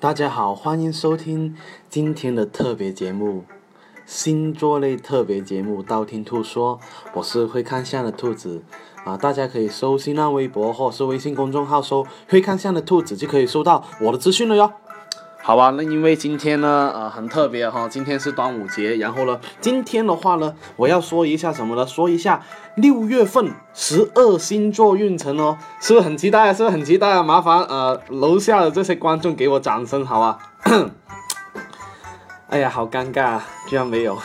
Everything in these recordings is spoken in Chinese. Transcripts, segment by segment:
大家好，欢迎收听今天的特别节目，星座类特别节目《道听途说》，我是会看相的兔子啊，大家可以搜新浪微博或是微信公众号搜“会看相的兔子”，就可以收到我的资讯了哟。好吧，那因为今天呢，呃，很特别哈，今天是端午节，然后呢，今天的话呢，我要说一下什么呢？说一下六月份十二星座运程哦，是不是很期待？是不是很期待？麻烦呃，楼下的这些观众给我掌声，好吧？哎呀，好尴尬啊，居然没有，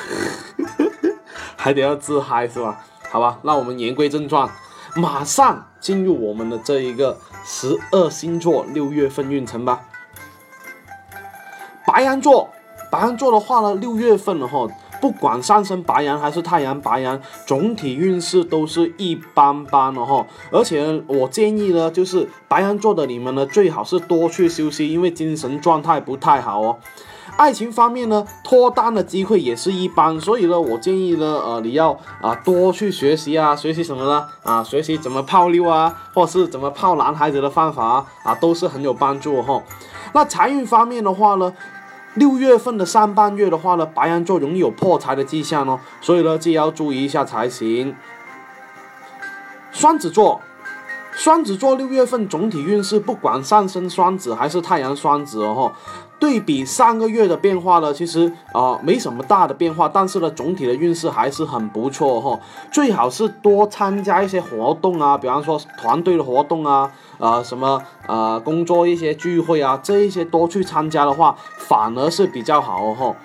还得要自嗨是吧？好吧，那我们言归正传，马上进入我们的这一个十二星座六月份运程吧。白羊座，白羊座的话呢，六月份的话，不管上升白羊还是太阳白羊，总体运势都是一般般的哈。而且我建议呢，就是白羊座的你们呢，最好是多去休息，因为精神状态不太好哦。爱情方面呢，脱单的机会也是一般，所以呢，我建议呢，呃，你要啊多去学习啊，学习什么呢？啊，学习怎么泡妞啊，或是怎么泡男孩子的方法啊，啊，都是很有帮助哈。那财运方面的话呢？六月份的上半月的话呢，白羊座容易有破财的迹象哦，所以呢，就要注意一下才行。双子座，双子座六月份总体运势，不管上升双子还是太阳双子哦，对比上个月的变化呢，其实啊没什么大的变化，但是呢，总体的运势还是很不错哈。最好是多参加一些活动啊，比方说团队的活动啊。啊，什么啊，工作一些聚会啊，这一些多去参加的话，反而是比较好哦。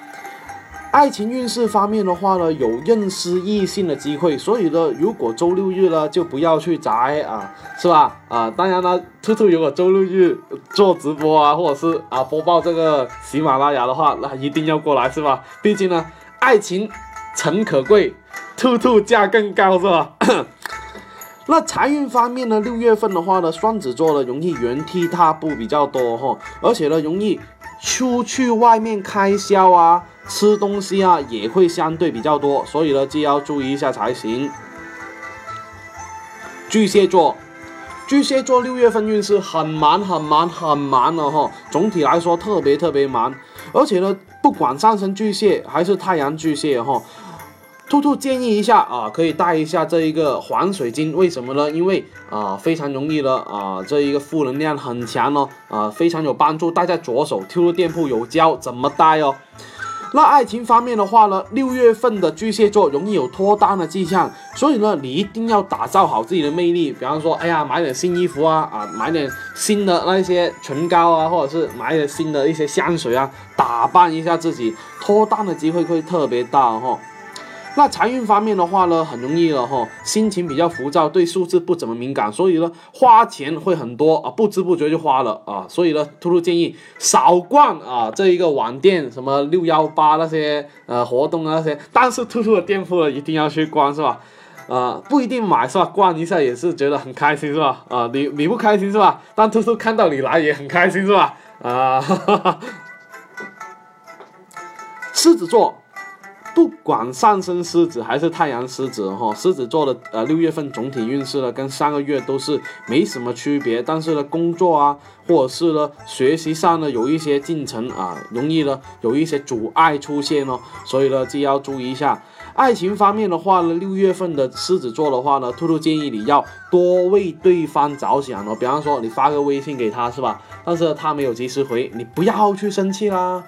爱情运势方面的话呢，有认识异性的机会，所以呢，如果周六日呢，就不要去宅啊，是吧？啊，当然呢，兔兔如果周六日做直播啊，或者是啊播报这个喜马拉雅的话，那一定要过来，是吧？毕竟呢，爱情诚可贵，兔兔价更高，是吧？那财运方面呢？六月份的话呢，双子座呢容易原地踏步比较多哈，而且呢容易出去外面开销啊、吃东西啊也会相对比较多，所以呢就要注意一下才行。巨蟹座，巨蟹座六月份运势很忙很忙很忙了哈，总体来说特别特别忙，而且呢不管上升巨蟹还是太阳巨蟹哈。兔兔建议一下啊，可以带一下这一个黄水晶，为什么呢？因为啊，非常容易的啊，这一个负能量很强哦，啊，非常有帮助，戴在左手。兔兔店铺有教怎么戴哦。那爱情方面的话呢，六月份的巨蟹座容易有脱单的迹象，所以呢，你一定要打造好自己的魅力。比方说，哎呀，买点新衣服啊，啊，买点新的那些唇膏啊，或者是买点新的一些香水啊，打扮一下自己，脱单的机会会特别大哈。那财运方面的话呢，很容易了哈，心情比较浮躁，对数字不怎么敏感，所以呢，花钱会很多啊，不知不觉就花了啊，所以呢，兔兔建议少逛啊，这一个网店什么六幺八那些呃活动啊那些，但是兔兔的店铺呢一定要去逛是吧？啊，不一定买是吧？逛一下也是觉得很开心是吧？啊，你你不开心是吧？但兔兔看到你来也很开心是吧？啊哈哈，狮子座。不管上升狮子还是太阳狮子哈，狮子座的呃六月份总体运势呢，跟上个月都是没什么区别。但是呢，工作啊，或者是呢学习上呢有一些进程啊，容易呢有一些阻碍出现哦，所以呢就要注意一下。爱情方面的话呢，六月份的狮子座的话呢，兔兔建议你要多为对方着想哦。比方说你发个微信给他是吧？但是他没有及时回，你不要去生气啦，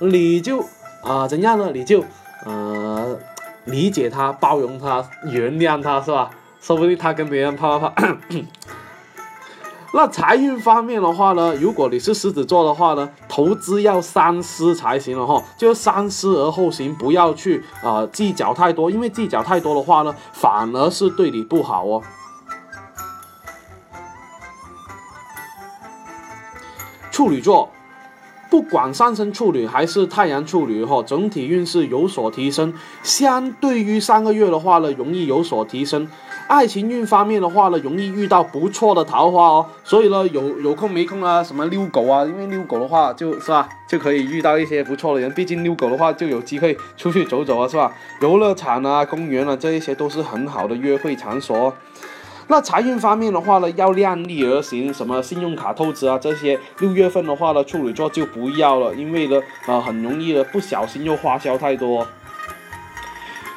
你就啊怎样呢？你就。呃，理解他，包容他，原谅他，是吧？说不定他跟别人啪啪啪。那财运方面的话呢，如果你是狮子座的话呢，投资要三思才行了哈，就三思而后行，不要去啊计较太多，因为计较太多的话呢，反而是对你不好哦。处女座。不管上升处女还是太阳处女哈，整体运势有所提升。相对于上个月的话呢，容易有所提升。爱情运方面的话呢，容易遇到不错的桃花哦。所以呢，有有空没空啊，什么遛狗啊，因为遛狗的话就是吧，就可以遇到一些不错的人。毕竟遛狗的话就有机会出去走走啊，是吧？游乐场啊、公园啊，这一些都是很好的约会场所。那财运方面的话呢，要量力而行，什么信用卡透支啊这些，六月份的话呢，处女座就不要了，因为呢，呃，很容易的不小心又花销太多。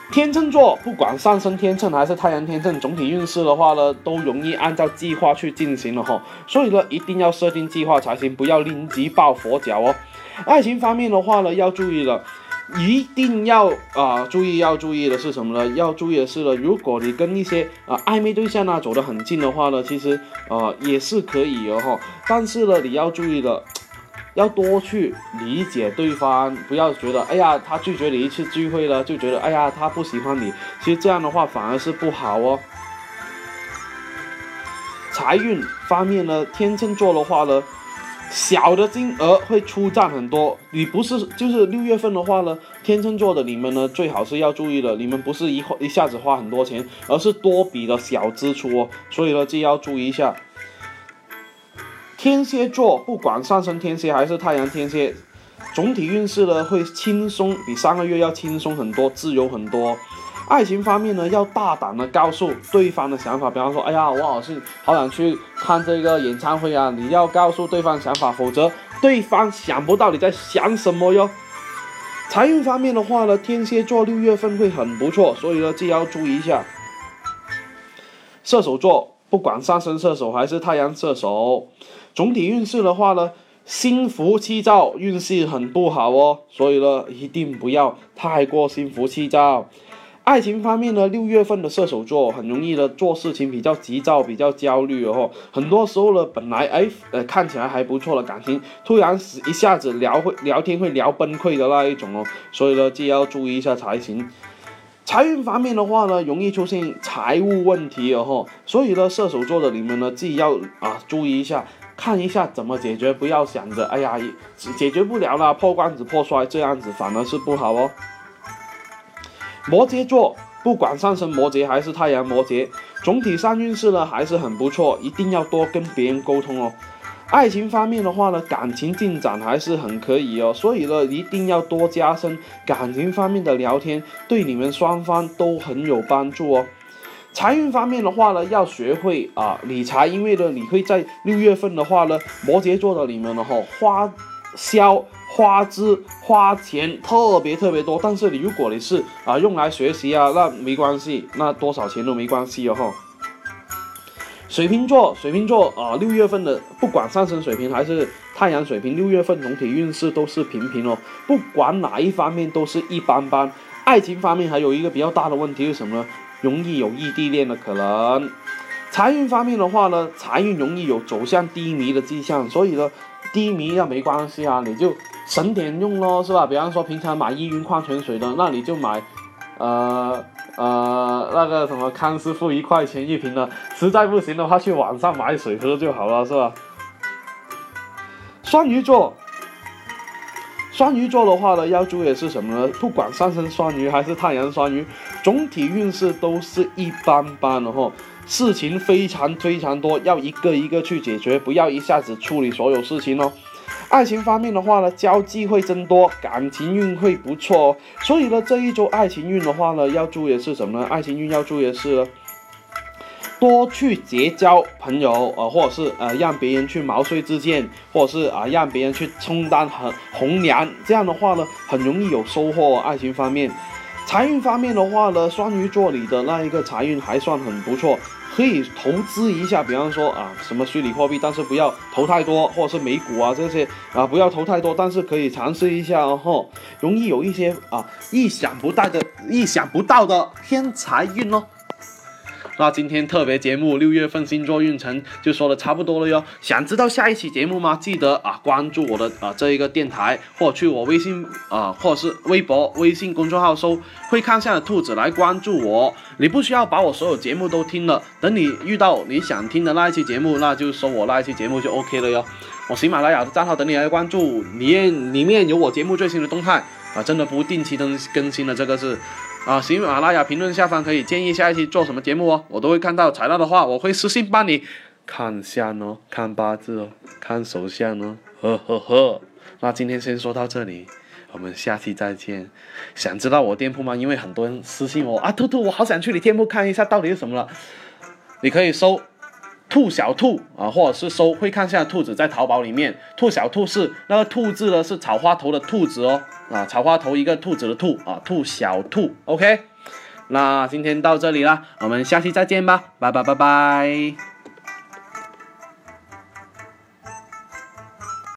天秤座不管上升天秤还是太阳天秤，总体运势的话呢，都容易按照计划去进行了哈，所以呢，一定要设定计划才行，不要临急抱佛脚哦。爱情方面的话呢，要注意了。一定要啊注意，要注意的是什么呢？要注意的是呢，如果你跟一些啊暧昧对象呢走得很近的话呢，其实啊也是可以的哈。但是呢，你要注意的，要多去理解对方，不要觉得哎呀他拒绝你一次聚会了，就觉得哎呀他不喜欢你。其实这样的话反而是不好哦。财运方面呢，天秤座的话呢。小的金额会出账很多，你不是就是六月份的话呢，天秤座的你们呢最好是要注意了，你们不是一一下子花很多钱，而是多笔的小支出哦，所以呢就要注意一下。天蝎座不管上升天蝎还是太阳天蝎，总体运势呢会轻松，比上个月要轻松很多，自由很多。爱情方面呢，要大胆的告诉对方的想法，比方说，哎呀，我好是好想去看这个演唱会啊，你要告诉对方想法，否则对方想不到你在想什么哟。财运方面的话呢，天蝎座六月份会很不错，所以呢，就要注意一下。射手座不管上升射手还是太阳射手，总体运势的话呢，心浮气躁，运势很不好哦，所以呢，一定不要太过心浮气躁。爱情方面呢，六月份的射手座很容易的做事情比较急躁，比较焦虑哦。很多时候呢，本来哎呃看起来还不错的感情，突然一下子聊会聊天会聊崩溃的那一种哦。所以呢，就要注意一下才行。财运方面的话呢，容易出现财务问题哦。所以呢，射手座的你们呢，自己要啊注意一下，看一下怎么解决，不要想着哎呀解决不了了，破罐子破摔这样子，反而是不好哦。摩羯座，不管上升摩羯还是太阳摩羯，总体上运势呢还是很不错，一定要多跟别人沟通哦。爱情方面的话呢，感情进展还是很可以哦，所以呢，一定要多加深感情方面的聊天，对你们双方都很有帮助哦。财运方面的话呢，要学会啊理财，因为呢，你会在六月份的话呢，摩羯座的你们呢，哈花消。花枝花钱特别特别多，但是你如果你是啊用来学习啊，那没关系，那多少钱都没关系哦哈。水瓶座，水瓶座啊，六月份的不管上升水平还是太阳水平，六月份总体运势都是平平哦，不管哪一方面都是一般般。爱情方面还有一个比较大的问题是什么呢？容易有异地恋的可能。财运方面的话呢，财运容易有走向低迷的迹象，所以呢，低迷那没关系啊，你就。省点用咯，是吧？比方说平常买依云矿泉水的，那你就买，呃呃那个什么康师傅一块钱一瓶的，实在不行的话去网上买水喝就好了，是吧？双鱼座，双鱼座的话呢，要注意的是什么呢？不管上升双鱼还是太阳双鱼，总体运势都是一般般的哈，事情非常非常多，要一个一个去解决，不要一下子处理所有事情哦。爱情方面的话呢，交际会增多，感情运会不错哦。所以呢，这一周爱情运的话呢，要注意的是什么呢？爱情运要注意的是，多去结交朋友，呃，或者是呃，让别人去毛遂自荐，或者是啊，让别人去充当红红娘，这样的话呢，很容易有收获。爱情方面，财运方面的话呢，双鱼座里的那一个财运还算很不错。可以投资一下，比方说啊，什么虚拟货币，但是不要投太多，或者是美股啊这些啊，不要投太多，但是可以尝试一下哦，容易有一些啊意想不到的、意想不到的偏财运哦。那今天特别节目六月份星座运程就说的差不多了哟。想知道下一期节目吗？记得啊关注我的啊这一个电台，或去我微信啊或者是微博、微信公众号搜“会看相的兔子”来关注我。你不需要把我所有节目都听了，等你遇到你想听的那一期节目，那就搜我那一期节目就 OK 了哟。我喜马拉雅的账号等你来关注，里面里面有我节目最新的动态啊，真的不定期更更新的，这个是。啊，喜马拉雅评论下方可以建议下一期做什么节目哦，我都会看到，材料的话我会私信帮你看相哦，看八字哦，看手相哦，呵呵呵。那今天先说到这里，我们下期再见。想知道我店铺吗？因为很多人私信我啊，兔兔，我好想去你店铺看一下到底是什么了。你可以搜兔小兔啊，或者是搜会看下兔子在淘宝里面，兔小兔是那个兔字呢是草花头的兔子哦，啊，草花头一个兔子的兔啊，兔小兔，OK。那今天到这里啦，我们下期再见吧，拜拜拜拜。